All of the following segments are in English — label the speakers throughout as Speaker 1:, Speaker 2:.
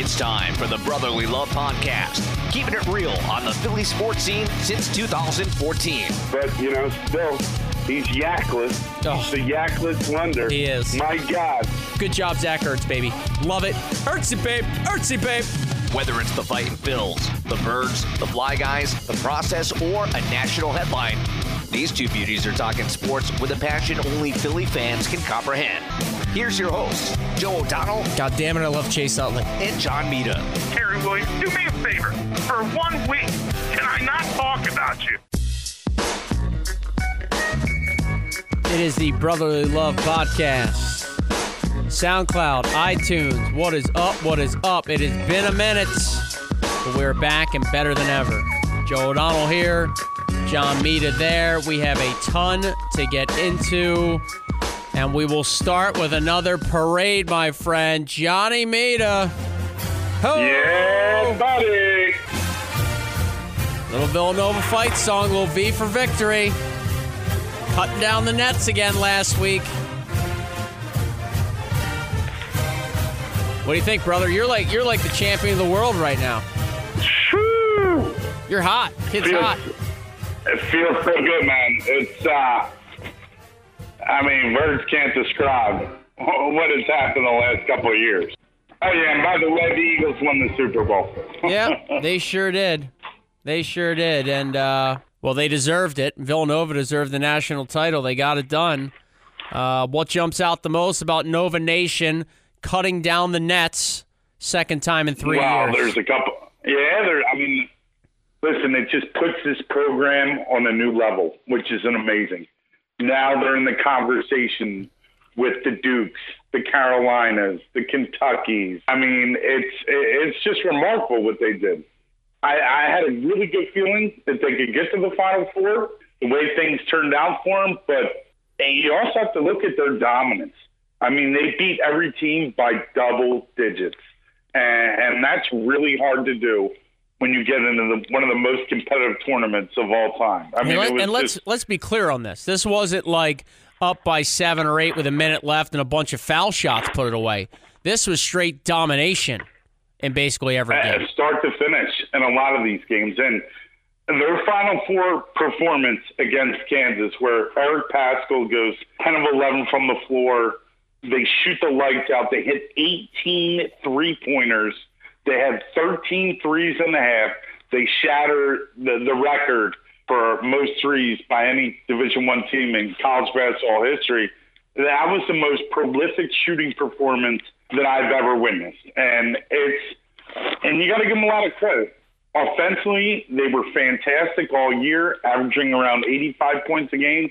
Speaker 1: It's time for the Brotherly Love Podcast, keeping it real on the Philly sports scene since 2014.
Speaker 2: But, you know, still, he's yakless.
Speaker 3: Oh.
Speaker 2: The yakless wonder.
Speaker 3: He is.
Speaker 2: My God.
Speaker 3: Good job, Zach Ertz, baby. Love it. Ertzy, babe. Ertzy, babe.
Speaker 1: Whether it's the Fighting Phils, the Birds, the Fly Guys, the process, or a national headline, these two beauties are talking sports with a passion only Philly fans can comprehend. Here's your host, Joe O'Donnell
Speaker 3: God damn it, I love Chase Utley.
Speaker 1: and John Mita.
Speaker 4: Terry Williams, do me a favor. For one week, can I not talk about you?
Speaker 3: It is the Brotherly Love Podcast. SoundCloud, iTunes, what is up? What is up? It has been a minute, but we're back and better than ever. Joe O'Donnell here, John Mita there. We have a ton to get into, and we will start with another parade, my friend. Johnny Mita. Ho!
Speaker 2: Yeah, buddy.
Speaker 3: Little Villanova fight song, little V for victory. Cutting down the nets again last week. What do you think, brother? You're like you're like the champion of the world right now. You're hot. Kid's
Speaker 2: Feels,
Speaker 3: hot.
Speaker 2: it feels so good, man. It's, uh, I mean, words can't describe what has happened the last couple of years. Oh, yeah, and by the way, the Eagles won the Super Bowl.
Speaker 3: Yeah, they sure did. They sure did. And uh, well, they deserved it. Villanova deserved the national title. They got it done. Uh, what jumps out the most about Nova Nation cutting down the nets second time in three
Speaker 2: wow,
Speaker 3: years?
Speaker 2: there's a couple. Yeah, there. I mean, listen, it just puts this program on a new level, which is an amazing. Now they're in the conversation with the Dukes, the Carolinas, the Kentuckys. I mean, it's it's just remarkable what they did. I, I had a really good feeling that they could get to the Final Four, the way things turned out for them. But you also have to look at their dominance. I mean, they beat every team by double digits, and, and that's really hard to do when you get into the, one of the most competitive tournaments of all time. I mean,
Speaker 3: and, let, and let's
Speaker 2: just,
Speaker 3: let's be clear on this. This wasn't like up by seven or eight with a minute left and a bunch of foul shots put it away. This was straight domination in basically every game.
Speaker 2: start to finish in a lot of these games. And their Final Four performance against Kansas, where Eric Paschall goes 10 of 11 from the floor, they shoot the lights out, they hit 18 three pointers, they had 13 threes in the half, they shatter the, the record for most threes by any Division One team in college basketball history. That was the most prolific shooting performance that I've ever witnessed, and it's and you got to give them a lot of credit. Offensively, they were fantastic all year, averaging around 85 points a game.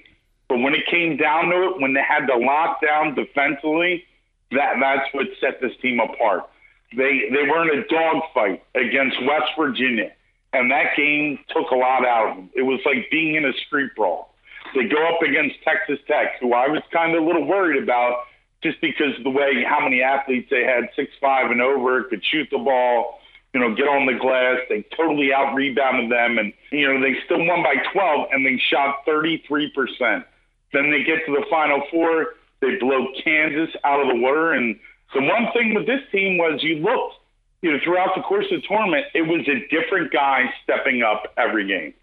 Speaker 2: But when it came down to it, when they had to lock down defensively, that that's what set this team apart. They they were in a dogfight against West Virginia, and that game took a lot out of them. It was like being in a street brawl. They go up against Texas Tech, who I was kind of a little worried about, just because of the way how many athletes they had, six five and over, could shoot the ball, you know, get on the glass. They totally out rebounded them, and you know they still won by 12, and they shot 33 percent. Then they get to the Final Four, they blow Kansas out of the water, and the one thing with this team was you looked, you know, throughout the course of the tournament, it was a different guy stepping up every game.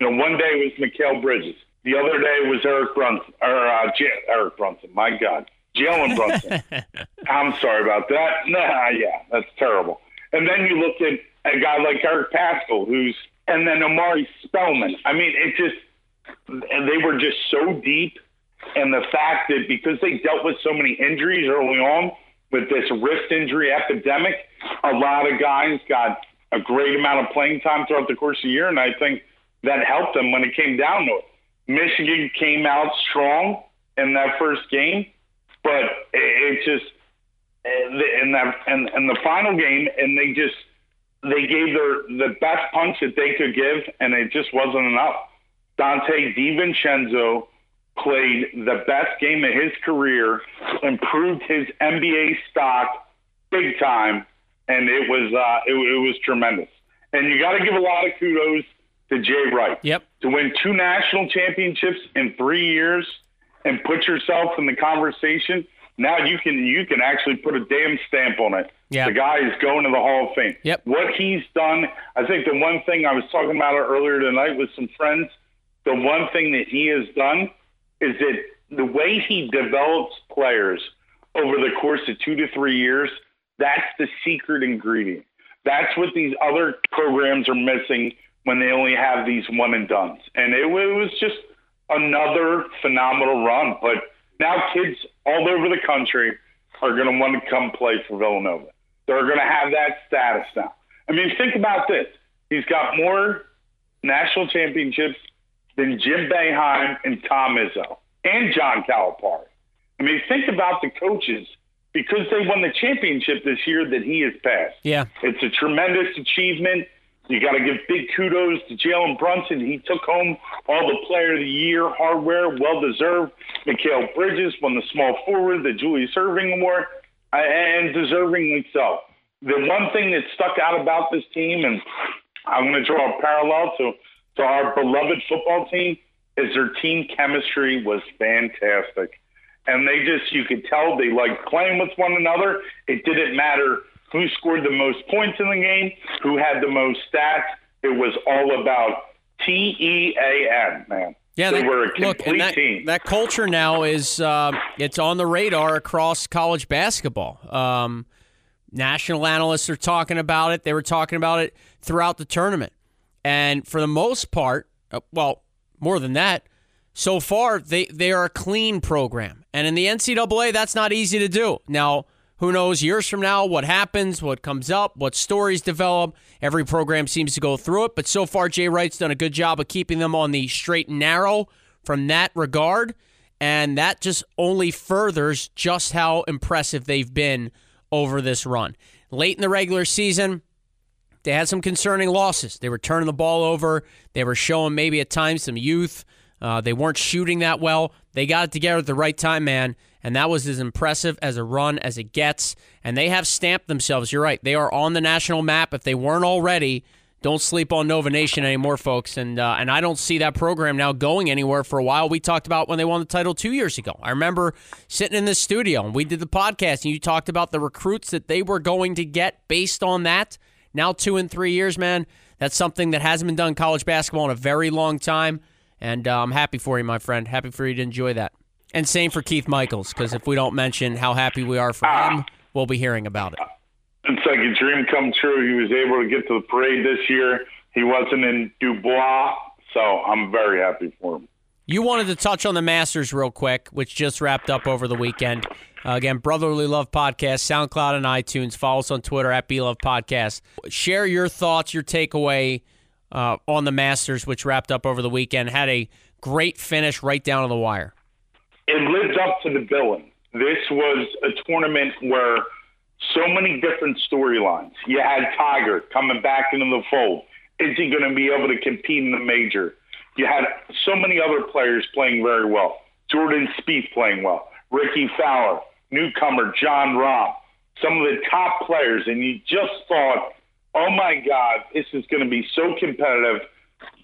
Speaker 2: You know, one day it was Mikal Bridges. The other day it was Eric Brunson, or uh, J- Eric Brunson. My God, Jalen Brunson. I'm sorry about that. Nah, yeah, that's terrible. And then you looked at a guy like Eric Paschall, who's, and then Omari Spellman. I mean, it just, and they were just so deep. And the fact that because they dealt with so many injuries early on with this wrist injury epidemic, a lot of guys got a great amount of playing time throughout the course of the year. And I think that helped them when it came down to it. Michigan came out strong in that first game, but it, just in that and in the final game, and they just they gave their the best punch that they could give, and it just wasn't enough. Donte DiVincenzo played the best game of his career, improved his NBA stock big time, and it was uh, it, it was tremendous. And you got to give a lot of kudos to Jay Wright
Speaker 3: Yep.
Speaker 2: to win two national championships in three years and put yourself in the conversation Now you can you can actually put a damn stamp on it.
Speaker 3: Yeah.
Speaker 2: The guy is going to the Hall of Fame.
Speaker 3: Yep.
Speaker 2: What he's done, I think the one thing I was talking about earlier tonight with some friends, the one thing that he has done is that the way he develops players over the course of two to three years, that's the secret ingredient. That's what these other programs are missing when they only have these one and dones. And it, was just another phenomenal run. But now kids all over the country are going to want to come play for Villanova. They're going to have that status now. I mean, think about this. He's got more national championships than Jim Boeheim and Tom Izzo and John Calipari. I mean, think about the coaches because they won the championship this year that he has passed.
Speaker 3: Yeah.
Speaker 2: It's a tremendous achievement. You got to give big kudos to Jalen Brunson. He took home all the Player of the Year hardware, well deserved. Mikal Bridges won the small forward, the Julius Erving Award, uh, and deservingly so. The one thing that stuck out about this team, and I'm going to draw a parallel to, to our beloved football team, is their team chemistry was fantastic. And they just, you could tell they liked playing with one another. It didn't matter who scored the most points in the game, who had the most stats. It was all about T E A N, man.
Speaker 3: Yeah,
Speaker 2: they
Speaker 3: that,
Speaker 2: were a complete
Speaker 3: look, and that,
Speaker 2: team.
Speaker 3: that culture now is uh, it's on the radar across college basketball. Um, national analysts are talking about it. They were talking about it throughout the tournament, and for the most part, uh, well, more than that, so far they they are a clean program, and in the NCAA, that's not easy to do. Now who knows years from now what happens, what comes up, what stories develop. Every program seems to go through it, but so far Jay Wright's done a good job of keeping them on the straight and narrow from that regard, and that just only furthers just how impressive they've been over this run. Late in the regular season, they had some concerning losses. They were turning the ball over. They were showing maybe at times some youth. Uh, they weren't shooting that well. They got it together at the right time, man and that was as impressive as a run as it gets. And they have stamped themselves. You're right. They are on the national map. If they weren't already, don't sleep on Nova Nation anymore, folks. And uh, and I don't see that program now going anywhere for a while. We talked about when they won the title two years ago. I remember sitting in this studio and we did the podcast, and you talked about the recruits that they were going to get based on that. Now two and three years, man. That's something that hasn't been done in college basketball in a very long time. And uh, I'm happy for you, my friend. Happy for you to enjoy that. And same for Keith Michaels, because if we don't mention how happy we are for him, we'll be hearing about it.
Speaker 2: It's like a dream come true. He was able to get to the parade this year. He wasn't in Dubois, so I'm very happy for him.
Speaker 3: You wanted to touch on the Masters real quick, which just wrapped up over the weekend. Uh, again, Brotherly Love Podcast, SoundCloud and iTunes. Follow us on Twitter at Love Podcast. Share your thoughts, your takeaway uh, on the Masters, which wrapped up over the weekend. Had a great finish right down to the wire
Speaker 2: it lived up to the billing. This was a tournament where so many different storylines. You had Tiger coming back into the fold. Is he going to be able to compete in the major? You had so many other players playing very well. Jordan Spieth playing well. Rickie Fowler, newcomer Jon Rahm, some of the top players, and you just thought, oh my God, this is going to be so competitive.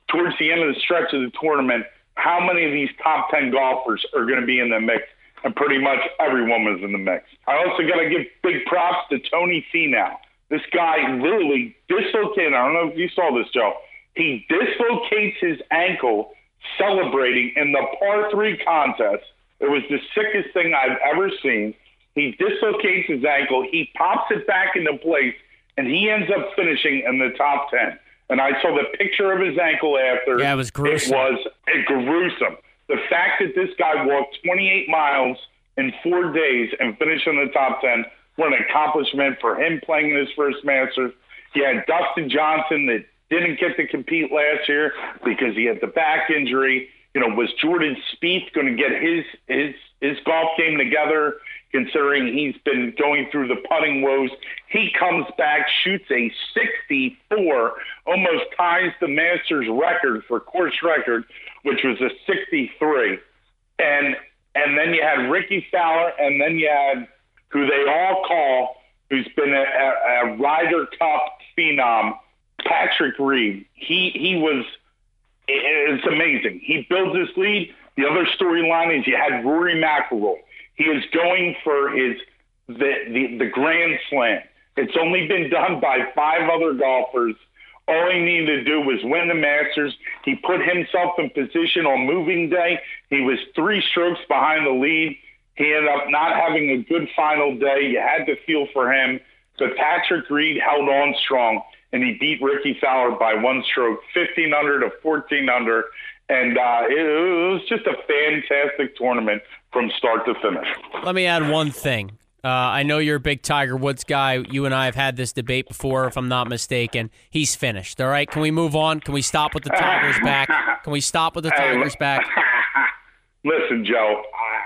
Speaker 2: Towards the end of the stretch of the tournament, how many of these top 10 golfers are going to be in the mix? And pretty much everyone was in the mix. I also got to give big props to Tony Finau. This guy literally dislocated. I don't know if you saw this, Joe. He dislocates his ankle celebrating in the par three contest. It was the sickest thing I've ever seen. He dislocates his ankle, he pops it back into place, and he ends up finishing in the top 10 and I saw the picture of his ankle after.
Speaker 3: Yeah, it was gruesome.
Speaker 2: It was gruesome. The fact that this guy walked 28 miles in four days and finished in the top 10 what an accomplishment for him playing in his first Masters. He had Dustin Johnson that didn't get to compete last year because he had the back injury. You know, was Jordan Spieth going to get his his his golf game together? considering he's been going through the putting woes. He comes back, shoots a 64, almost ties the Masters record for course record, which was a 63. And and then you had Rickie Fowler, and then you had who they all call, who's been a, a, a Ryder Cup phenom, Patrick Reed. He he was it's amazing. He builds this lead. The other storyline is you had Rory McIlroy He is going for his the, the, the Grand Slam. It's only been done by five other golfers. All he needed to do was win the Masters. He put himself in position on moving day. He was three strokes behind the lead. He ended up not having a good final day. You had to feel for him. But Patrick Reed held on strong, and he beat Rickie Fowler by one stroke, 15 under to 14 under. And uh, it, it was just a fantastic tournament from start to finish.
Speaker 3: Let me add one thing. Uh, I know you're a big Tiger Woods guy. You and I have had this debate before, if I'm not mistaken. He's finished. All right. Can we move on? Can we stop with the Tigers back? Can we stop with the Tigers back?
Speaker 2: Listen, Joe,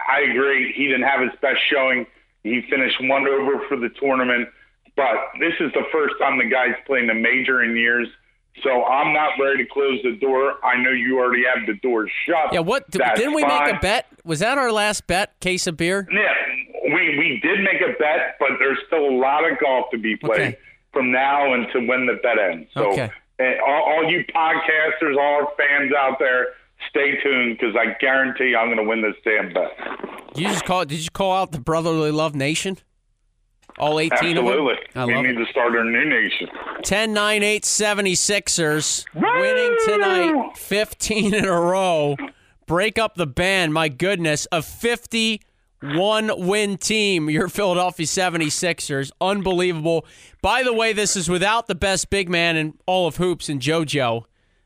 Speaker 2: I, I agree. He didn't have his best showing. He finished one over for the tournament, but this is the first time the guy's playing a major in years. So I'm not ready to close the door. I know you already have the door shut.
Speaker 3: Yeah, what
Speaker 2: That's
Speaker 3: didn't we
Speaker 2: fine.
Speaker 3: make a bet? Was that our last bet? Case of beer?
Speaker 2: Yeah, we we did make a bet, but there's still a lot of golf to be played
Speaker 3: Okay.
Speaker 2: from now until when the bet ends. So,
Speaker 3: Okay.
Speaker 2: eh, all, all you podcasters, all our fans out there, stay tuned because I guarantee I'm going to win this damn bet.
Speaker 3: You just call? Did you call out the Brotherly Love Nation? All 18
Speaker 2: Absolutely,
Speaker 3: of them. I
Speaker 2: we need
Speaker 3: it.
Speaker 2: to start our new nation.
Speaker 3: 10 9 8 76ers winning tonight 15 in a row break up the band my goodness a 51 win team your Philadelphia 76ers unbelievable by the way this is without the best big man in all of hoops and JoJo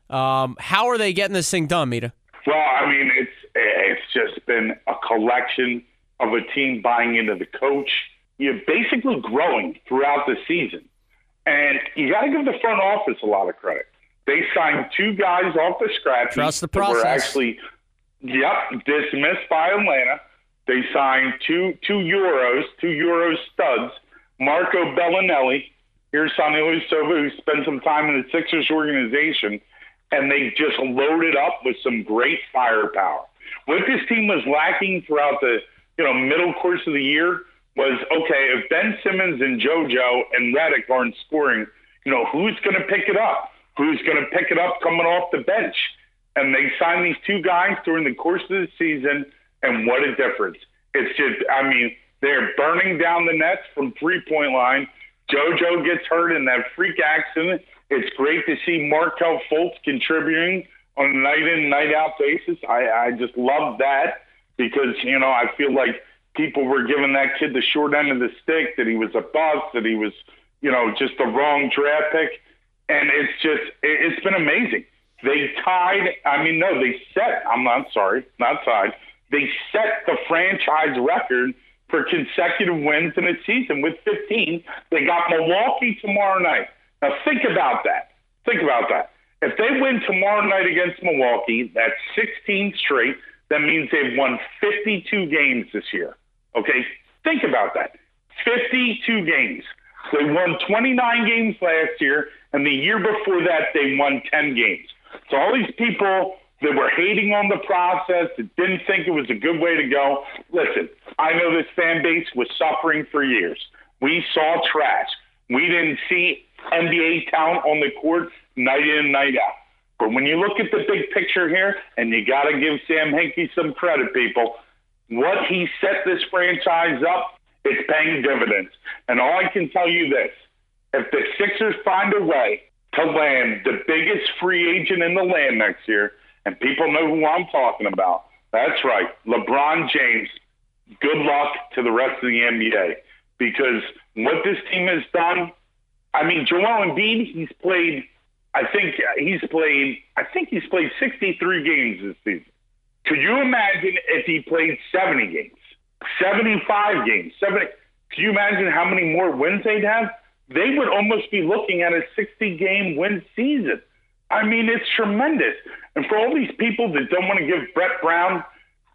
Speaker 3: um, how are they getting this thing done Mita
Speaker 2: Well, I mean, it's it's just been a collection of a team buying into the coach. You're basically growing throughout the season, and you got to give the front office a lot of credit. They signed two guys off the scratch.
Speaker 3: Trust the
Speaker 2: that Were
Speaker 3: process.
Speaker 2: actually, yep, dismissed by Atlanta. They signed two two Euros, two Euro studs. Marco Belinelli, here's Sonny Lusova, who spent some time in the Sixers organization and they just loaded up with some great firepower. What this team was lacking throughout the you know middle course of the year was okay if Ben Simmons and JoJo and Redick aren't scoring, you know who's going to pick it up? Who's going to pick it up coming off the bench? And they signed these two guys during the course of the season, and what a difference! It's just, I mean, they're burning down the nets from three point line. JoJo gets hurt in that freak accident. It's great to see Markelle Fultz contributing on a night in, night out basis. I, I just love that because, you know, I feel like people were giving that kid the short end of the stick, that he was a bust, that he was, you know, just the wrong draft pick. And it's just, it, it's been amazing. They tied, I mean, no, they set, I'm not sorry, not tied. They set the franchise record for consecutive wins in a season with 15. They got Milwaukee tomorrow night. Now think about that. Think about that. If they win tomorrow night against Milwaukee, that's 16 straight. That means they've won 52 games this year. Okay? Think about that. 52 games. They won 29 games last year, and the year before that, they won 10 games. So all these people that were hating on the process, that didn't think it was a good way to go, listen, I know this fan base was suffering for years. We saw trash. We didn't see NBA talent on the court night in and night out. But when you look at the big picture here, and you got to give Sam Hinkie some credit, people, what he set this franchise up, it's paying dividends. And all I can tell you this if the Sixers find a way to land the biggest free agent in the land next year, and people know who I'm talking about, that's right, LeBron James, good luck to the rest of the NBA. Because what this team has done, I mean, Joel Embiid, he's played, I think he's played, I think he's played 63 games this season. Could you imagine if he played 70 games, 75 games, 70? Could you imagine how many more wins they'd have? They would almost be looking at a 60 game win season. I mean, it's tremendous. And for all these people that don't want to give Brett Brown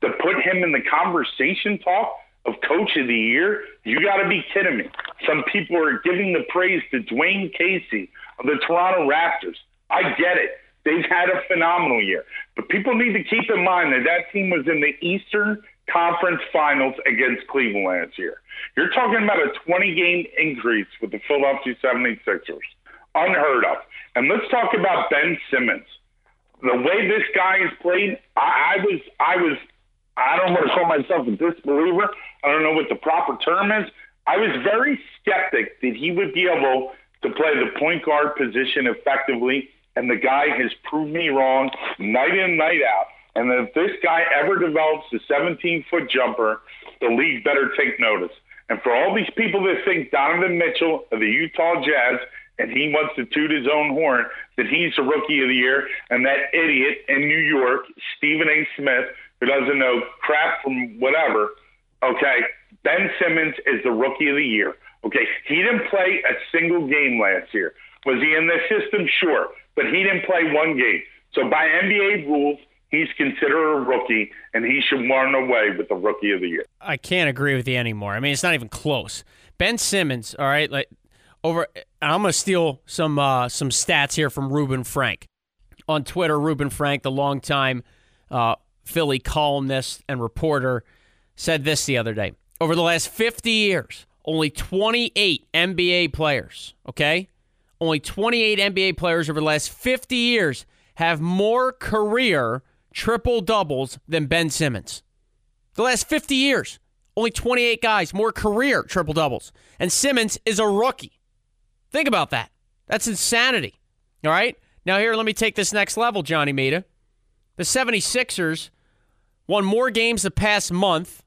Speaker 2: to put him in the conversation talk of coach of the year, you got to be kidding me. Some people are giving the praise to Dwane Casey of the Toronto Raptors. I get it. They've had a phenomenal year. But people need to keep in mind that that team was in the Eastern Conference Finals against Cleveland last year. You're talking about a 20 game increase with the Philadelphia 76ers. Unheard of. And let's talk about Ben Simmons. The way this guy has played, I, I was I was I don't want to call myself a disbeliever. I don't know what the proper term is. I was very skeptic that he would be able to play the point guard position effectively, and the guy has proved me wrong night in, night out. And if this guy ever develops a 17 foot jumper, the league better take notice. And for all these people that think Donovan Mitchell of the Utah Jazz and he wants to toot his own horn that he's the rookie of the year, and that idiot in New York, Stephen A. Smith, who doesn't know crap from whatever, okay, Ben Simmons is the rookie of the year. Okay, he didn't play a single game last year. Was he in the system? Sure, but he didn't play one game. So by NBA rules, he's considered a rookie, and he should run away with the rookie of the year.
Speaker 3: I can't agree with you anymore. I mean, it's not even close. Ben Simmons, all right, like over. I'm to steal some uh, some stats here from Reuben Frank on Twitter. Reuben Frank, the longtime uh, Philly columnist and reporter, said this the other day. Over the last 50 years, only 28 NBA players, okay? Only 28 NBA players over the last 50 years have more career triple doubles than Ben Simmons. The last 50 years, only 28 guys more career triple doubles. And Simmons is a rookie. Think about that. That's insanity. All right? Now, here, let me take this next level, Johnny Mita. The 76ers won more games the past month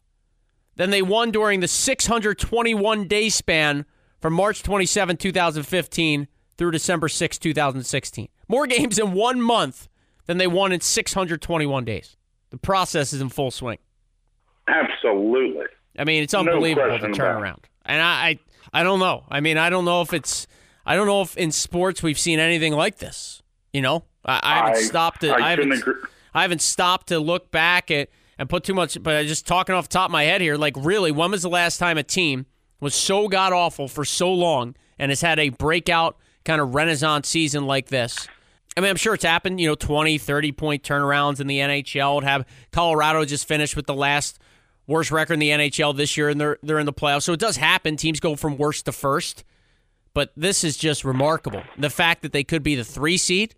Speaker 3: than they won during the 621 day span from March 27, 2015 through December 6, 2016. More games in one month than they won in 621 days. The process is in full swing.
Speaker 2: Absolutely.
Speaker 3: I mean, it's unbelievable no the turnaround. And I, I, I don't know. I mean, I don't know if it's, I don't know if in sports we've seen anything like this. You know, I, I haven't I, stopped to, I, I haven't, agree. I haven't stopped to look back at and put too much. But just talking off the top of my head here, like really, when was the last time a team was so god awful for so long and has had a breakout kind of renaissance season like this? I mean, I'm sure it's happened, you know, 20, 30 point turnarounds in the NHL. Would have Colorado just finished with the last worst record in the NHL this year, and they're they're in the playoffs. So it does happen. Teams go from worst to first, but this is just remarkable. The fact that they could be the three seed,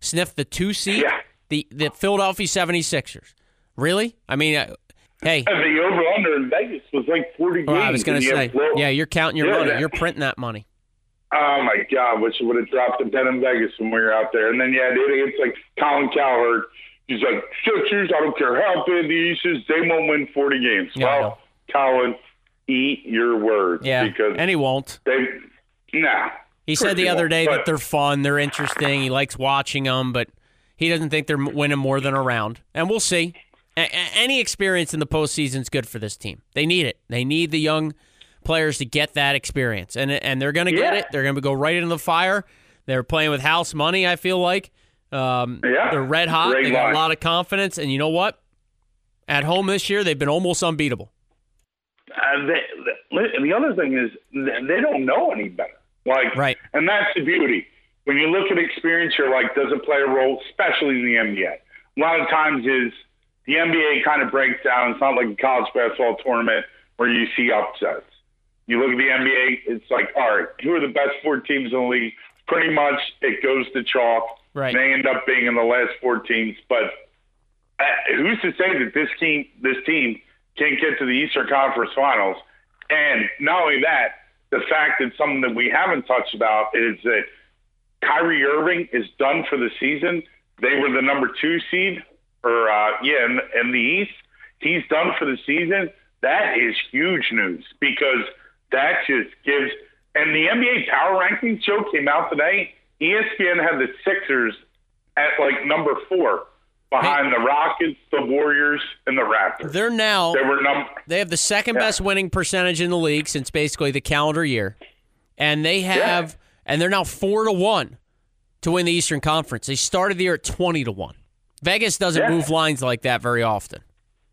Speaker 3: sniff the two seed, yeah. the the Philadelphia 76ers. Really? I mean, uh, hey.
Speaker 2: And the over under in Vegas was like 40 games.
Speaker 3: I was going to say, yeah, you're counting your yeah, money. You're printing that money.
Speaker 2: Oh my God! I would have dropped a bet in Vegas when we were out there. And then yeah, idiots like Colin Cowherd. He's like Sixers. I don't care how big the East is. They won't win 40 games. Yeah, well, Colin, eat your words.
Speaker 3: Yeah,
Speaker 2: because
Speaker 3: and he won't.
Speaker 2: They nah.
Speaker 3: He said the other day that they're fun, they're interesting. He likes watching them, but he doesn't think they're winning more than a round. And we'll see. Any experience in the postseason is good for this team. They need it. They need the young players to get that experience, and and they're going to get it. They're going to go right into the fire. They're playing with house money. I feel like um, yeah. they're red hot. Great they got line. a lot of confidence, and you know what? At home this year, they've been almost unbeatable.
Speaker 2: Uh, they, the, the other thing is they don't know any better. Like,
Speaker 3: right,
Speaker 2: and that's the beauty. When you look at experience, you're like, does it play a role, especially in the NBA? A lot of times is the NBA kind of breaks down. It's not like a college basketball tournament where you see upsets. You look at the NBA, it's like, all right, who are the best four teams in the league? Pretty much it goes to chalk.
Speaker 3: Right.
Speaker 2: They end up being in the last four teams. But uh, who's to say that this team, this team can't get to the Eastern Conference Finals? And not only that, the fact that something that we haven't touched about is that Kyrie Irving is done for the season. They were the number two seed, or uh, yeah, in, in the East. He's done for the season. That is huge news because – that just gives. And the NBA power rankings show came out today. ESPN had the Sixers at like number four behind the Rockets, the Warriors, and the Raptors.
Speaker 3: They're now
Speaker 2: they were num-
Speaker 3: They have the second yeah. best winning percentage in the league since basically the calendar year, and they have yeah. and they're now four to one to win the Eastern Conference. They started the year at twenty to one. Vegas doesn't yeah. move lines like that very often.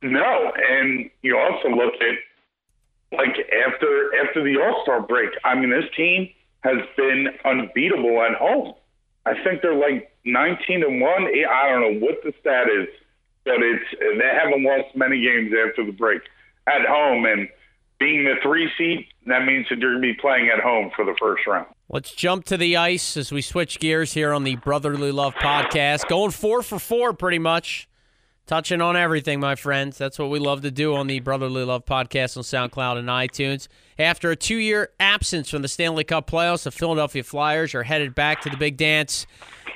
Speaker 2: No, and you also look at like after after the All Star break. I mean, this team has been unbeatable at home. I think they're like 19 and one. I don't know what the stat is, but it's they haven't lost many games after the break at home. And being the three seed, that means that you're going to be playing at home for the first round.
Speaker 3: Let's jump to the ice as we switch gears here on the Brotherly Love podcast. Going four for four, pretty much. touching on everything, my friends. That's what we love to do on the Brotherly Love podcast on SoundCloud and iTunes. After a two year absence from the Stanley Cup playoffs, the Philadelphia Flyers are headed back to the big dance.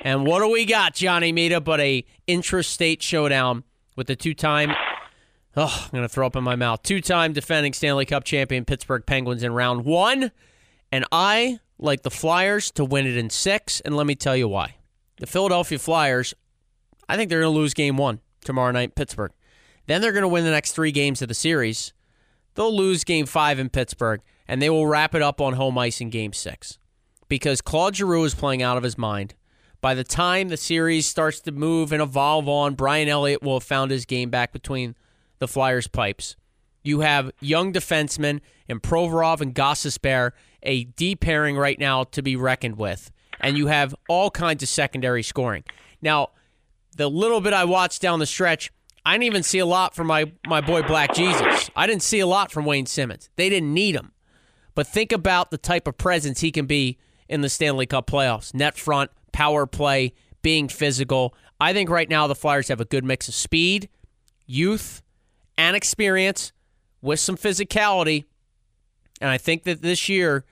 Speaker 3: And what do we got, Johnny Mita, but a intrastate showdown with the two time Oh, I'm going to throw up in my mouth. Two time defending Stanley Cup champion Pittsburgh Penguins in round one. And I like the Flyers to win it in six. And let me tell you why. The Philadelphia Flyers, I think they're going to lose game one tomorrow night in Pittsburgh. Then they're going to win the next three games of the series. They'll lose game five in Pittsburgh, and they will wrap it up on home ice in game six. Because Claude Giroux is playing out of his mind. By the time the series starts to move and evolve on, Brian Elliott will have found his game back between the Flyers' pipes. You have young defensemen in Provorov and Gostisbehere, a deep pairing right now to be reckoned with. And you have all kinds of secondary scoring. Now, the little bit I watched down the stretch, I didn't even see a lot from my, my boy Black Jesus. I didn't see a lot from Wayne Simmonds. They didn't need him. But think about the type of presence he can be in the Stanley Cup playoffs net front, power play, being physical. I think right now the Flyers have a good mix of speed, youth, and experience with some physicality. And I think that this year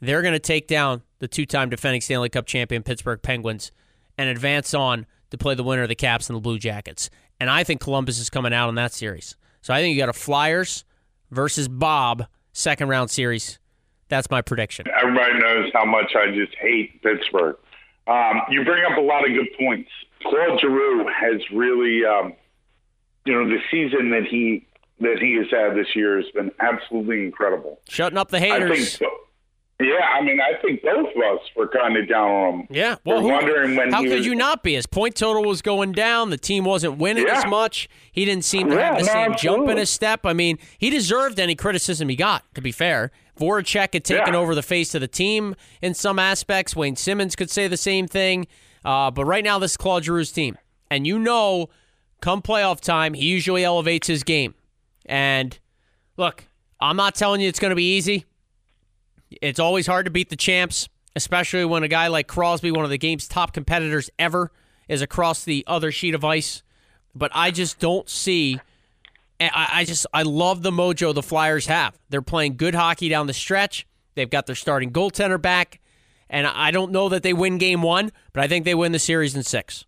Speaker 3: they're going to take down the two time defending Stanley Cup champion Pittsburgh Penguins and advance on to play the winner of the Caps and the Blue Jackets. And I think Columbus is coming out in that series. So I think you got a Flyers versus Bob second round series. That's my prediction.
Speaker 2: Everybody knows how much I just hate Pittsburgh. Um, you bring up a lot of good points. Claude Giroux has really um, you know, the season that he that he has had this year has been absolutely incredible.
Speaker 3: Shutting up the haters.
Speaker 2: I think so. Yeah, I mean, I think both of us were kind of down on him.
Speaker 3: Yeah, well,
Speaker 2: who, wondering when
Speaker 3: how could
Speaker 2: was,
Speaker 3: you not be? His point total was going down. The team wasn't winning
Speaker 2: yeah.
Speaker 3: as much. He didn't seem to
Speaker 2: yeah,
Speaker 3: have the
Speaker 2: no,
Speaker 3: same
Speaker 2: absolutely.
Speaker 3: jump in his step. I mean, he deserved any criticism he got. To be fair, Voracek had taken
Speaker 2: yeah.
Speaker 3: over the face of the team in some aspects. Wayne Simmonds could say the same thing. Uh, but right now, this is Claude Giroux's team, and you know come playoff time, he usually elevates his game. And look, I'm not telling you it's going to be easy. It's always hard to beat the champs, especially when a guy like Crosby, one of the game's top competitors ever, is across the other sheet of ice. But I just don't see. I, just I love the mojo the Flyers have. They're playing good hockey down the stretch. They've got their starting goaltender back, and I don't know that they win game one, but I think they win the series in six.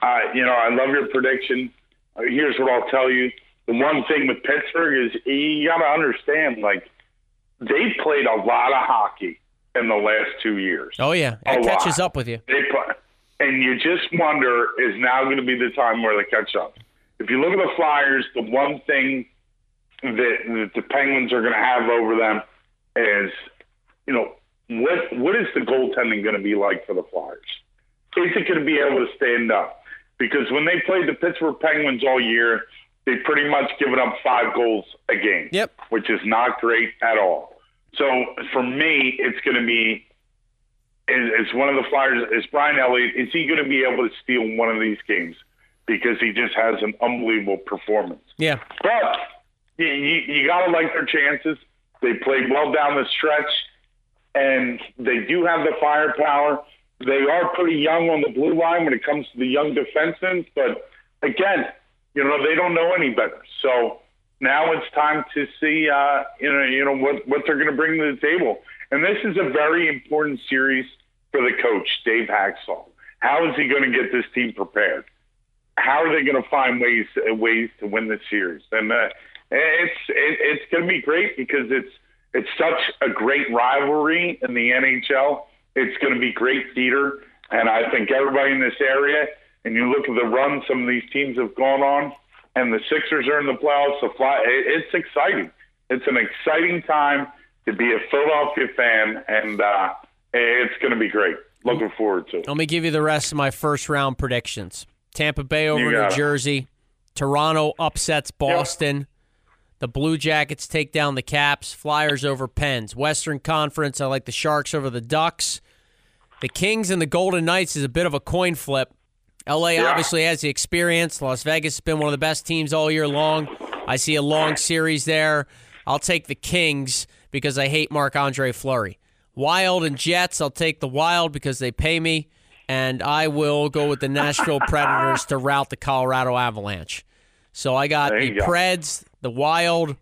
Speaker 2: Uh, you know, I love your prediction. Uh, here's what I'll tell you. The one thing with Pittsburgh is you got to understand, like, they played a lot of hockey in the last two years.
Speaker 3: Oh, yeah. That catches up with you.
Speaker 2: They play, and you just wonder, is now going to be the time where they catch up? If you look at the Flyers, the one thing that, that the Penguins are going to have over them is, you know, what what is the goaltending going to be like for the Flyers? Is it going to be able to stand up? because when they played the Pittsburgh Penguins all year, they pretty much given up five goals a game.
Speaker 3: Yep.
Speaker 2: Which is not great at all. So for me, it's going to be is, one of the Flyers is Brian Elliott. Is he going to be able to steal one of these games because he just has an unbelievable performance?
Speaker 3: Yeah.
Speaker 2: But you, you, you got to like their chances. They played well down the stretch, and they do have the firepower. They are pretty young on the blue line when it comes to the young defensemen, but again, you know they don't know any better. So now it's time to see, uh, you know, you know what what they're going to bring to the table. And this is a very important series for the coach, Dave Hakstol. How is he going to get this team prepared? How are they going to find ways ways to win this series? And uh, it's it, it's going to be great because it's it's such a great rivalry in the NHL it's going to be great theater, and I think everybody in this area. And you look at the run some of these teams have gone on, and the Sixers are in the playoffs. The fly, it's exciting. It's an exciting time to be a Philadelphia fan, and uh, it's going to be great. Looking forward to it.
Speaker 3: Let me give you the rest of my first round predictions. Tampa Bay over New
Speaker 2: it.
Speaker 3: Jersey. Toronto upsets Boston. Yep. The Blue Jackets take down the Caps. Flyers over Pens. Western Conference, I like the Sharks over the Ducks. The Kings and the Golden Knights is a bit of a coin flip. LA yeah. obviously has the experience. Las Vegas has been one of the best teams all year long. I see a long series there. I'll take the Kings because I hate Marc Andre Fleury. Wild and Jets, I'll take the Wild because they pay me. and I will go with the Nashville Predators to rout the Colorado Avalanche. So I got the
Speaker 2: go.
Speaker 3: Preds, the Wild,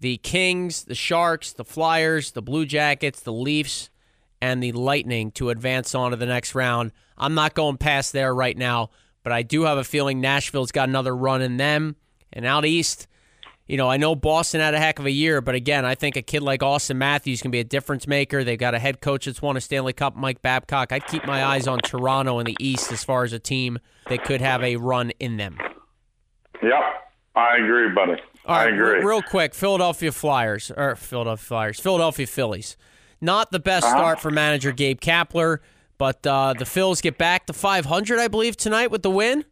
Speaker 3: the Kings, the Sharks, the Flyers, the Blue Jackets, the Leafs, and the Lightning to advance on to the next round. I'm not going past there right now, but I do have a feeling Nashville's got another run in them. And out east, you know, I know Boston had a heck of a year, but again, I think a kid like Auston Matthews can be a difference maker. They've got a head coach that's won a Stanley Cup, Mike Babcock. I'd keep my eyes on Toronto in the East as far as a team that could have a run in them.
Speaker 2: Yep, I agree, buddy.
Speaker 3: All right,
Speaker 2: I agree.
Speaker 3: real quick, Philadelphia Flyers or Philadelphia Flyers, Philadelphia Phillies. Not the best
Speaker 2: Uh-huh.
Speaker 3: start for manager Gabe Kapler, but uh, the Phils get back to 500, I believe, tonight with the win.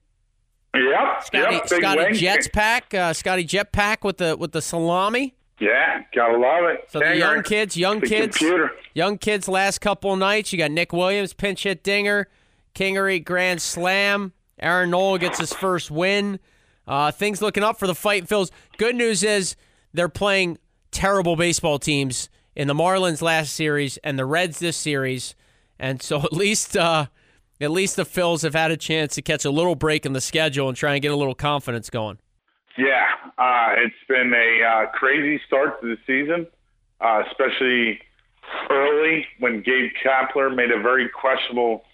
Speaker 2: yep,
Speaker 3: Scotty,
Speaker 2: yep,
Speaker 3: Scotty. Jets pack, uh, Scotty Jet pack with the with the salami.
Speaker 2: Yeah, gotta love it.
Speaker 3: So the young kids, young kids,
Speaker 2: Computer.
Speaker 3: young kids. Last couple nights, you got Nick Williams pinch hit dinger, Kingery grand slam. Aaron Nola gets his first win. Uh, things looking up for the fight Phils. Good news is they're playing terrible baseball teams in the Marlins last series and the Reds this series, and so at least uh, at least the Phils have had a chance to catch a little break in the schedule and try and get a little confidence going.
Speaker 2: Yeah, uh, it's been a uh, crazy start to the season, uh, especially early when Gabe Kapler made a very questionable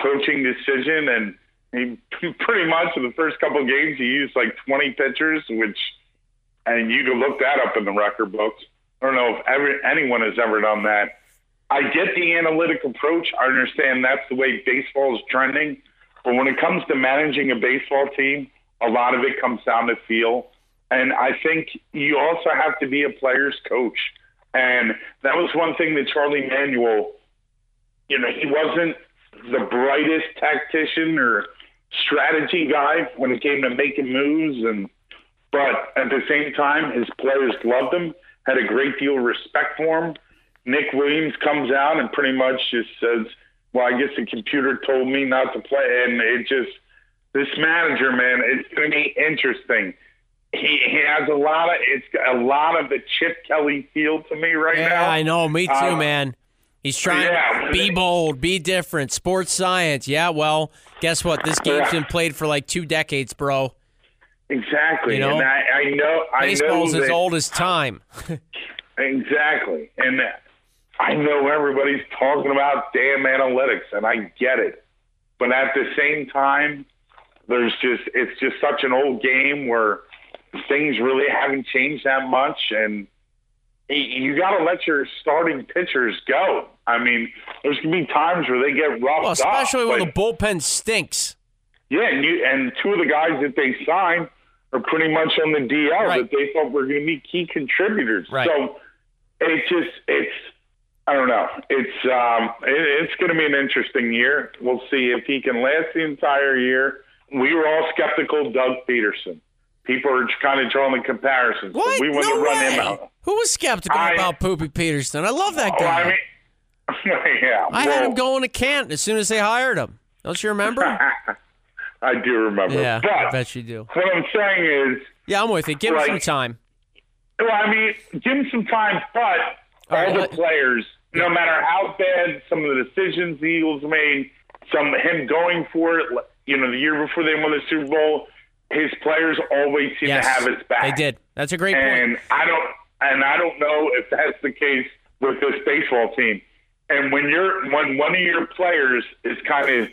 Speaker 2: coaching decision, and he pretty much in the first couple of games he used like 20 pitchers, which and you can look that up in the record books. I don't know if ever, anyone has ever done that. I get the analytic approach. I understand that's the way baseball is trending. But when it comes to managing a baseball team, a lot of it comes down to feel. And I think you also have to be a player's coach. And that was one thing that Charlie Manuel, you know, he wasn't the brightest tactician or strategy guy when it came to making moves and but at the same time his players loved him, had a great deal of respect for him. Nick Williams comes out and pretty much just says, Well, I guess the computer told me not to play and it just this manager, man, it's gonna be interesting. He, he has a lot of it's a lot of the Chip Kelly feel to me right
Speaker 3: Yeah,
Speaker 2: now.
Speaker 3: I know. Me too,
Speaker 2: Uh,
Speaker 3: man. He's trying
Speaker 2: yeah.
Speaker 3: to be bold, be different. Sports science. Yeah, well, guess what? This game's been played for like two decades, bro.
Speaker 2: Exactly.
Speaker 3: You know?
Speaker 2: and I, I know I
Speaker 3: Baseball's
Speaker 2: know
Speaker 3: as
Speaker 2: that,
Speaker 3: old as time.
Speaker 2: Exactly. And I know everybody's talking about damn analytics, and I get it. But at the same time, there's just it's just such an old game where things really haven't changed that much, and you got to let your starting pitchers go. I mean, there's gonna be times where they get roughed
Speaker 3: Well, especially
Speaker 2: up.
Speaker 3: when the bullpen stinks.
Speaker 2: Yeah, and you and two of the guys that they signed are pretty much on the DL
Speaker 3: Right.
Speaker 2: that they thought were going to be key contributors.
Speaker 3: Right.
Speaker 2: So it's just it's I don't know. It's um it, it's going to be an interesting year. We'll see if he can last the entire year. We were all skeptical Doug Pederson. People are kind of drawing the comparisons.
Speaker 3: What?
Speaker 2: We want
Speaker 3: no
Speaker 2: to run
Speaker 3: way.
Speaker 2: him out.
Speaker 3: Who was skeptical
Speaker 2: I-
Speaker 3: about Poopy Peterson? I love that
Speaker 2: Oh,
Speaker 3: guy.
Speaker 2: I mean, yeah.
Speaker 3: I had him going to Canton as soon as they hired him. Don't you remember?
Speaker 2: I do remember.
Speaker 3: yeah, I bet you do.
Speaker 2: what I'm saying is
Speaker 3: Yeah, I'm with you. Give him some time.
Speaker 2: Well, I mean, give him some time, but all,
Speaker 3: right,
Speaker 2: the
Speaker 3: let-
Speaker 2: players, no matter how bad some of the decisions the Eagles made, some him going for it, you know, the year before they won the Super Bowl, his players always seem
Speaker 3: Yes,
Speaker 2: to have his back.
Speaker 3: they did. That's a great point.
Speaker 2: And I don't, and I don't know if that's the case with this baseball team. And when you're, when one of your players is kind of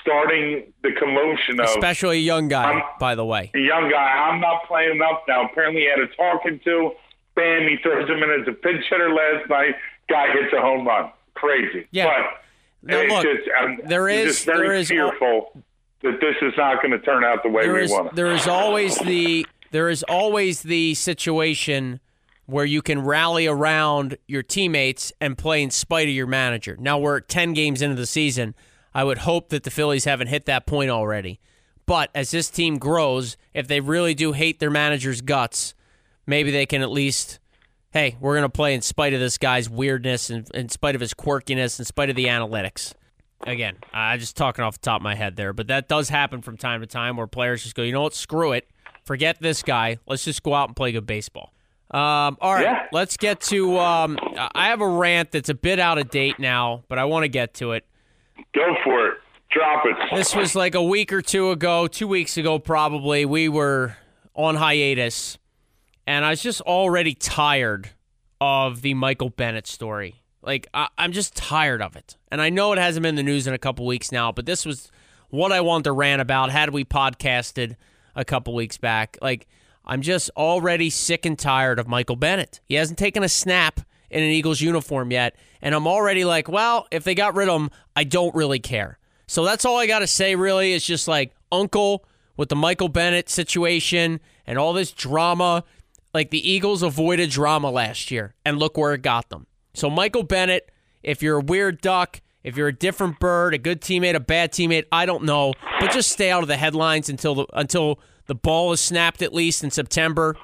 Speaker 2: starting the commotion of
Speaker 3: Especially a young guy,
Speaker 2: I'm-
Speaker 3: by the way.
Speaker 2: a young guy. I'm not playing enough now. Apparently, he had a talking to. Bam! He throws him in as a pinch hitter last night. Guy hits a home run. Crazy.
Speaker 3: Yeah.
Speaker 2: But
Speaker 3: Now, look,
Speaker 2: just, I'm
Speaker 3: there is-
Speaker 2: just very
Speaker 3: there is-
Speaker 2: fearful that this is not going to turn out the way
Speaker 3: there
Speaker 2: we
Speaker 3: is
Speaker 2: want it.
Speaker 3: there is always the there is always the situation where you can rally around your teammates and play in spite of your manager. Now we're 10 games into the season. I would hope that the Phillies haven't hit that point already. But as this team grows, if they really do hate their manager's guts, maybe they can at least hey, we're going to play in spite of this guy's weirdness and in spite of his quirkiness, in spite of the analytics. Again, I'm just talking off the top of my head there, but that does happen from time to time where players just go, you know what, screw it, forget this guy, let's just go out and play good baseball. Um, all right,
Speaker 2: Yeah.
Speaker 3: let's get to. Um, I have a rant that's a bit out of date now, but I want to get to it.
Speaker 2: Go for it. Drop it.
Speaker 3: This was like a week or two ago, two weeks ago, probably. We were on hiatus, and I was just already tired of the Michael Bennett story. Like, I, am just tired of it. And I know it hasn't been in the news in a couple weeks now, but this was what I wanted to rant about had we podcasted a couple weeks back. Like, I'm just already sick and tired of Michael Bennett. He hasn't taken a snap in an Eagles uniform yet. And I'm already like, well, if they got rid of him, I don't really care. So that's all I got to say, really, is just like, Uncle, with the Michael Bennett situation and all this drama, like the Eagles avoided drama last year, and look where it got them. So, Michael Bennett, if you're a weird duck, if you're a different bird, a good teammate, a bad teammate, I don't know, but just stay out of the headlines until the until the ball is snapped at least in September.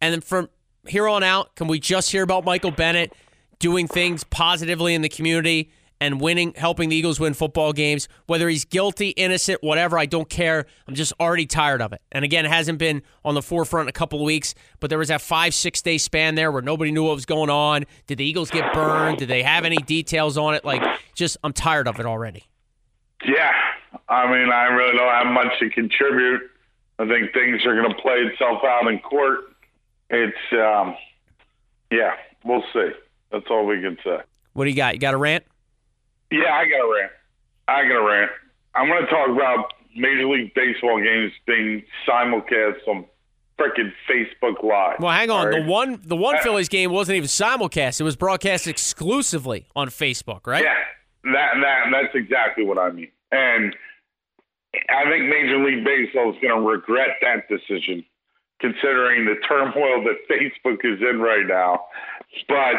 Speaker 3: And then from here on out, can we just hear about Michael Bennett doing things positively in the community and winning, helping the Eagles win football games? Whether he's guilty, innocent, whatever, I don't care. I'm just already tired of it. And again, it hasn't been on the forefront a couple of weeks, but there was that five, six day span there where nobody knew what was going on. Did the Eagles get burned? Did they have any details on it? Like, just, I'm tired of it already.
Speaker 2: Yeah. I mean, I really don't have much to contribute. I think things are going to play itself out in court it's um, yeah, we'll see. That's all we can say.
Speaker 3: What do you got? You got a rant?
Speaker 2: Yeah, I got a rant. I got a rant. I'm going to talk about Major League Baseball games being simulcast on freaking Facebook Live.
Speaker 3: Well, hang on. Right? The one the one uh, Phillies game wasn't even simulcast. It was broadcast exclusively on Facebook, right?
Speaker 2: Yeah, that that that's exactly what I mean. And I think Major League Baseball is going to regret that decision considering the turmoil that Facebook is in right now. But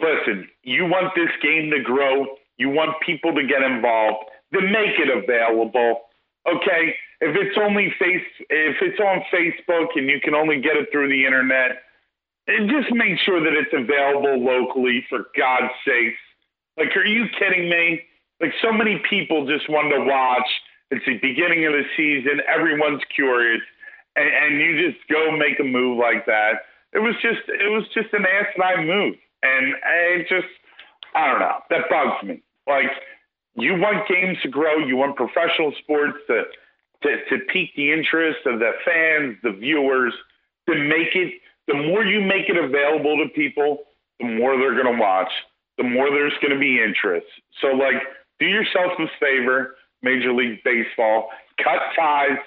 Speaker 2: listen, you want this game to grow, you want people to get involved, then make it available. Okay? If it's only face if it's on Facebook and you can only get it through the internet, eh, just make sure that it's available locally for God's sakes. Like, are you kidding me? Like, so many people just want to watch. It's the beginning of the season. Everyone's curious and, and you just go make a move like that. It was just it was just an asinine move, and it just I don't know that bugs me. Like you want games to grow, you want professional sports to to, to pique the interest of the fans, the viewers, to make it. The more you make it available to people, the more they're going to watch, the more there's going to be interest. So, like, do yourself a favor, Major League Baseball, cut ties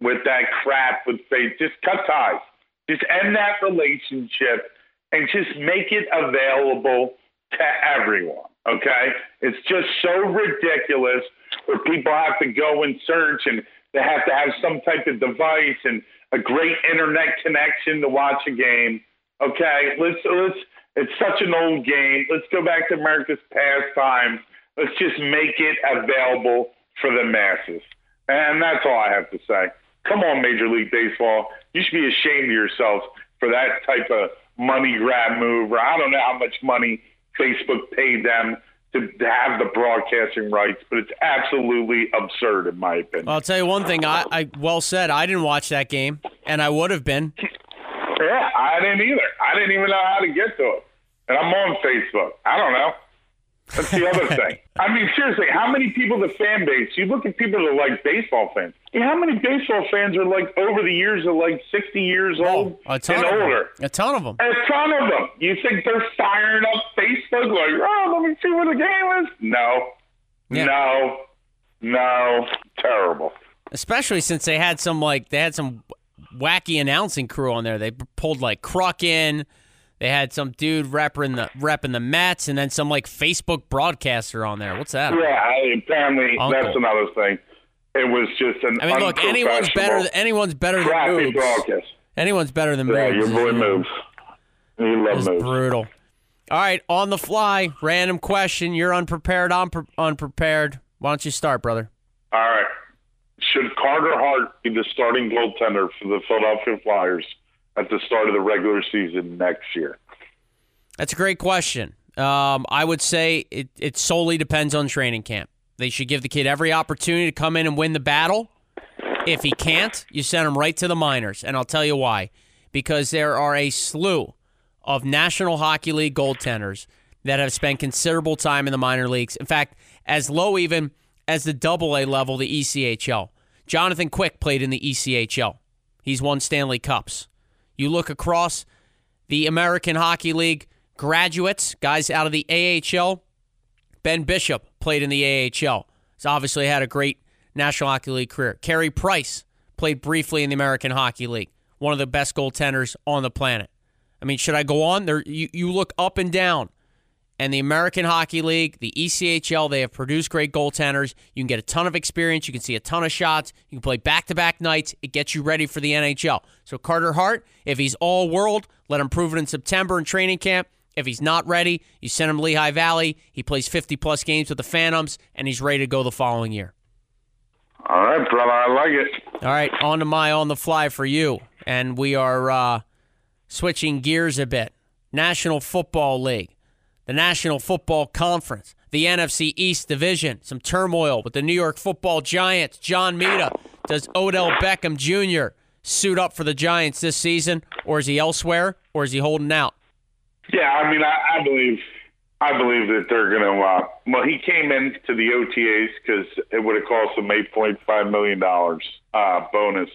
Speaker 2: with that crap with faith. Just cut ties. Just end that relationship and just make it available to everyone. Okay? It's just so ridiculous where people have to go and search and they have to have some type of device and a great internet connection to watch a game. Okay, let's let's it's such an old game. Let's go back to America's pastime. Let's just make it available for the masses. And that's all I have to say. Come on, Major League Baseball. You should be ashamed of yourself for that type of money grab move. Or I don't know how much money Facebook paid them to, to have the broadcasting rights, but it's absolutely absurd in my opinion.
Speaker 3: I'll tell you one thing. I, I well said. I didn't watch that game, and I would have been.
Speaker 2: Yeah, I didn't either. I didn't even know how to get to it, and I'm on Facebook. I don't know. That's the other thing. I mean, seriously, how many people the fan base? You look at people that are like baseball fans. How many baseball fans are like over the years are like sixty years old
Speaker 3: a ton
Speaker 2: and
Speaker 3: of
Speaker 2: older?
Speaker 3: Them. A ton of them.
Speaker 2: A ton of them. You think they're firing up Facebook like, oh, let me see what the game is? No, yeah. no, no, terrible.
Speaker 3: Especially since they had some like they had some wacky announcing crew on there. They pulled like Kruk in. They had some dude repping the repping the Mets, and then some like Facebook broadcaster on there. What's that?
Speaker 2: Yeah, I, apparently Uncle. that's another thing. It was just an.
Speaker 3: I mean, look, anyone's better. Than, anyone's better than moves.
Speaker 2: Broadcast.
Speaker 3: Anyone's better than
Speaker 2: yeah,
Speaker 3: moves.
Speaker 2: your boy moves. You love moves.
Speaker 3: Brutal. All right, on the fly, random question. You're unprepared. I'm pre- unprepared. Why don't you start, brother?
Speaker 2: All right. Should Carter Hart be the starting goaltender for the Philadelphia Flyers? At the start of the regular season next year?
Speaker 3: That's a great question. Um, I would say it, it solely depends on training camp. They should give the kid every opportunity to come in and win the battle. If he can't, you send him right to the minors. And I'll tell you why. Because there are a slew of National Hockey League goaltenders that have spent considerable time in the minor leagues. In fact, as low even as the double A level, the ECHL. Jonathan Quick played in the ECHL. He's won Stanley Cups. You look across the American Hockey League graduates, guys out of the AHL. Ben Bishop played in the AHL. He's obviously had a great National Hockey League career. Carey Price played briefly in the American Hockey League. One of the best goaltenders on the planet. I mean, should I go on? There, you, you look up and down and the American Hockey League, the ECHL, they have produced great goaltenders. You can get a ton of experience. You can see a ton of shots. You can play back to back nights. It gets you ready for the NHL. So, Carter Hart, if he's all world, let him prove it in September in training camp. If he's not ready, you send him Lehigh Valley. He plays 50 plus games with the Phantoms, and he's ready to go the following year.
Speaker 2: All right, brother. I like it.
Speaker 3: All right, on to my on the fly for you. And we are uh, switching gears a bit. National Football League the National Football Conference, the NFC East Division, some turmoil with the New York Football Giants. John Mita, does Odell Beckham Jr. suit up for the Giants this season, or is he elsewhere, or is he holding out?
Speaker 2: Yeah, I mean, I, I believe, I believe that they're going to. Uh, well, he came into the OTAs because it would have cost him eight point five million dollars uh, bonus.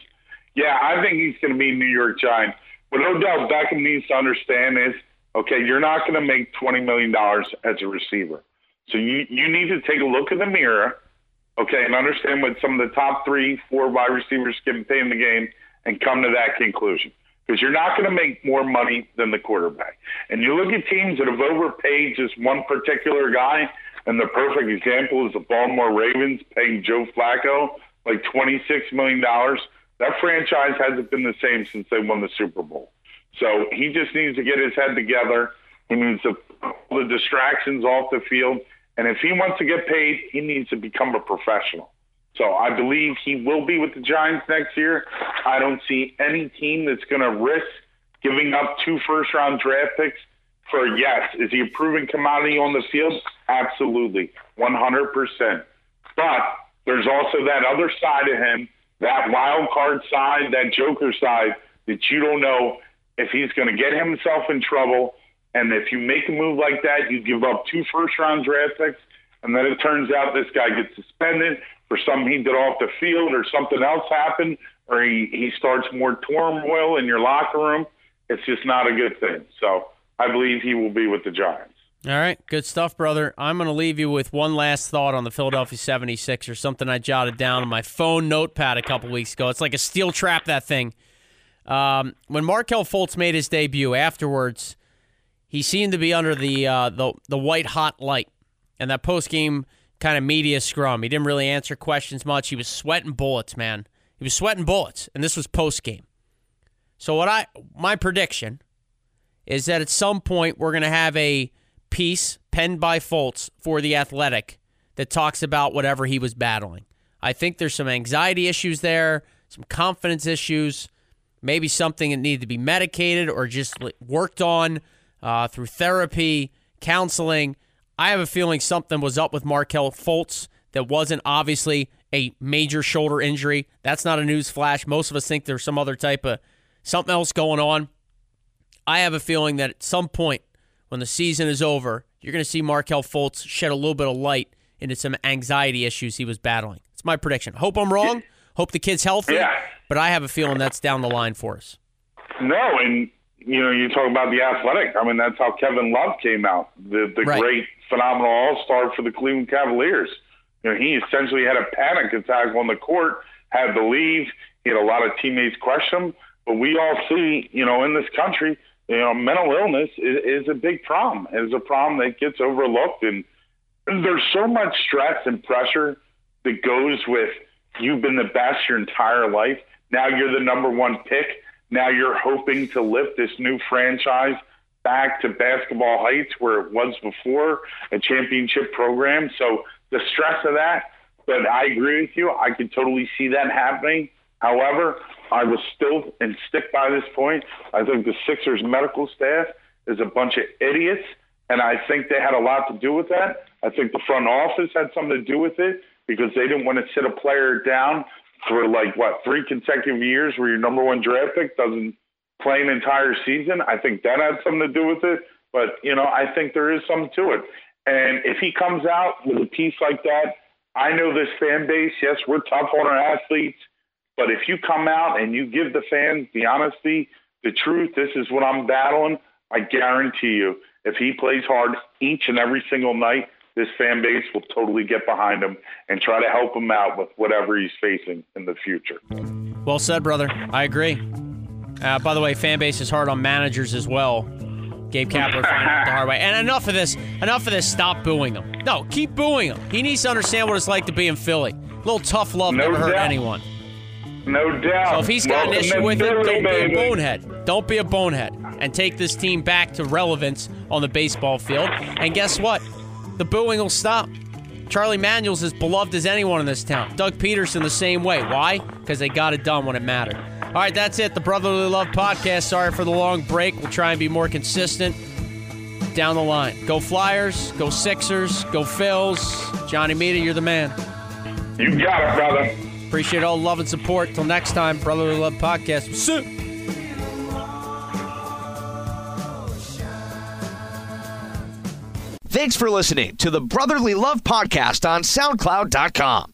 Speaker 2: Yeah, I think he's going to be New York Giant. What Odell Beckham needs to understand is Okay, you're not going to make $20 million as a receiver. So you, you need to take a look in the mirror, okay, and understand what some of the top three, four wide receivers getting paid in the game and come to that conclusion. Because you're not going to make more money than the quarterback. And you look at teams that have overpaid just one particular guy, and the perfect example is the Baltimore Ravens paying Joe Flacco like $26 million. That franchise hasn't been the same since they won the Super Bowl. So he just needs to get his head together. He needs to pull the distractions off the field. And if he wants to get paid, he needs to become a professional. So I believe he will be with the Giants next year. I don't see any team that's going to risk giving up two first round draft picks for yes. Is he a proven commodity on the field? Absolutely, 100%. But there's also that other side of him, that wild card side, that joker side that you don't know if he's going to get himself in trouble. And if you make a move like that, you give up two first round draft picks, and then it turns out this guy gets suspended for something he did off the field or something else happened, or he, he starts more turmoil in your locker room. It's just not a good thing. So I believe he will be with the Giants.
Speaker 3: All right, good stuff, brother. I'm going to leave you with one last thought on the Philadelphia 76ers, something I jotted down on my phone notepad a couple weeks ago. It's like a steel trap, that thing. Um, when Markelle Fultz made his debut afterwards, he seemed to be under the uh, the the white hot light and that post game kind of media scrum. He didn't really answer questions much. He was sweating bullets, man. He was sweating bullets, and this was post game. So what I my prediction is that at some point we're going to have a piece penned by Fultz for the Athletic that talks about whatever he was battling. I think there's some anxiety issues there, some confidence issues maybe something that needed to be medicated or just worked on uh, through therapy, counseling. I have a feeling something was up with Markelle Fultz that wasn't obviously a major shoulder injury. That's not a news flash. Most of us think there's some other type of something else going on. I have a feeling that at some point when the season is over, you're going to see Markelle Fultz shed a little bit of light into some anxiety issues he was battling. It's my prediction. Hope I'm wrong. Hope the kid's healthy.
Speaker 2: Yeah.
Speaker 3: But I have a feeling that's down the line for us.
Speaker 2: No, and you know, you talk about the athletic. I mean, that's how Kevin Love came out, the the
Speaker 3: right.
Speaker 2: great, phenomenal All Star for the Cleveland Cavaliers. You know, he essentially had a panic attack on the court, had to leave. He had a lot of teammates question him. But we all see, you know, in this country, you know, mental illness is, is a big problem. It is a problem that gets overlooked, and there's so much stress and pressure that goes with You've been the best your entire life. Now you're the number one pick. Now you're hoping to lift this new franchise back to basketball heights where it was before, a championship program. So the stress of that, but I agree with you. I can totally see that happening. However, I was still and stick by this point. I think the Sixers medical staff is a bunch of idiots, and I think they had a lot to do with that. I think the front office had something to do with it because they didn't want to sit a player down for like what three consecutive years where your number one draft pick doesn't play an entire season. I think that had something to do with it. But you know, I think there is something to it. And if he comes out with a piece like that, I know this fan base. Yes, we're tough on our athletes, but if you come out and you give the fans the honesty, the truth, this is what I'm battling. I guarantee you, if he plays hard each and every single night, this fan base will totally get behind him and try to help him out with whatever he's facing in the future.
Speaker 3: Well said, brother. I agree. Uh, by the way, fan base is hard on managers as well. Gabe Kapler finding out the hard way. And enough of this. Enough of this. Stop booing him. No, keep booing him. He needs to understand what it's like to be in Philly. A little tough love
Speaker 2: No
Speaker 3: never hurt anyone.
Speaker 2: No doubt.
Speaker 3: So if he's got an issue with it, don't be a bonehead. Don't be a bonehead. And take this team back to relevance on the baseball field. And guess what? The booing will stop. Charlie Manuel's as beloved as anyone in this town. Doug Pederson the same way. Why? Because they got it done when it mattered. All right, that's it. The Brotherly Love Podcast. Sorry for the long break. We'll try and be more consistent down the line. Go Flyers. Go Sixers. Go Phils. Johnny Mita, you're the man.
Speaker 2: You got it, brother.
Speaker 3: Appreciate all the love and support. Till next time, Brotherly Love Podcast. See.
Speaker 1: Thanks for listening to the Brotherly Love Podcast on SoundCloud.com.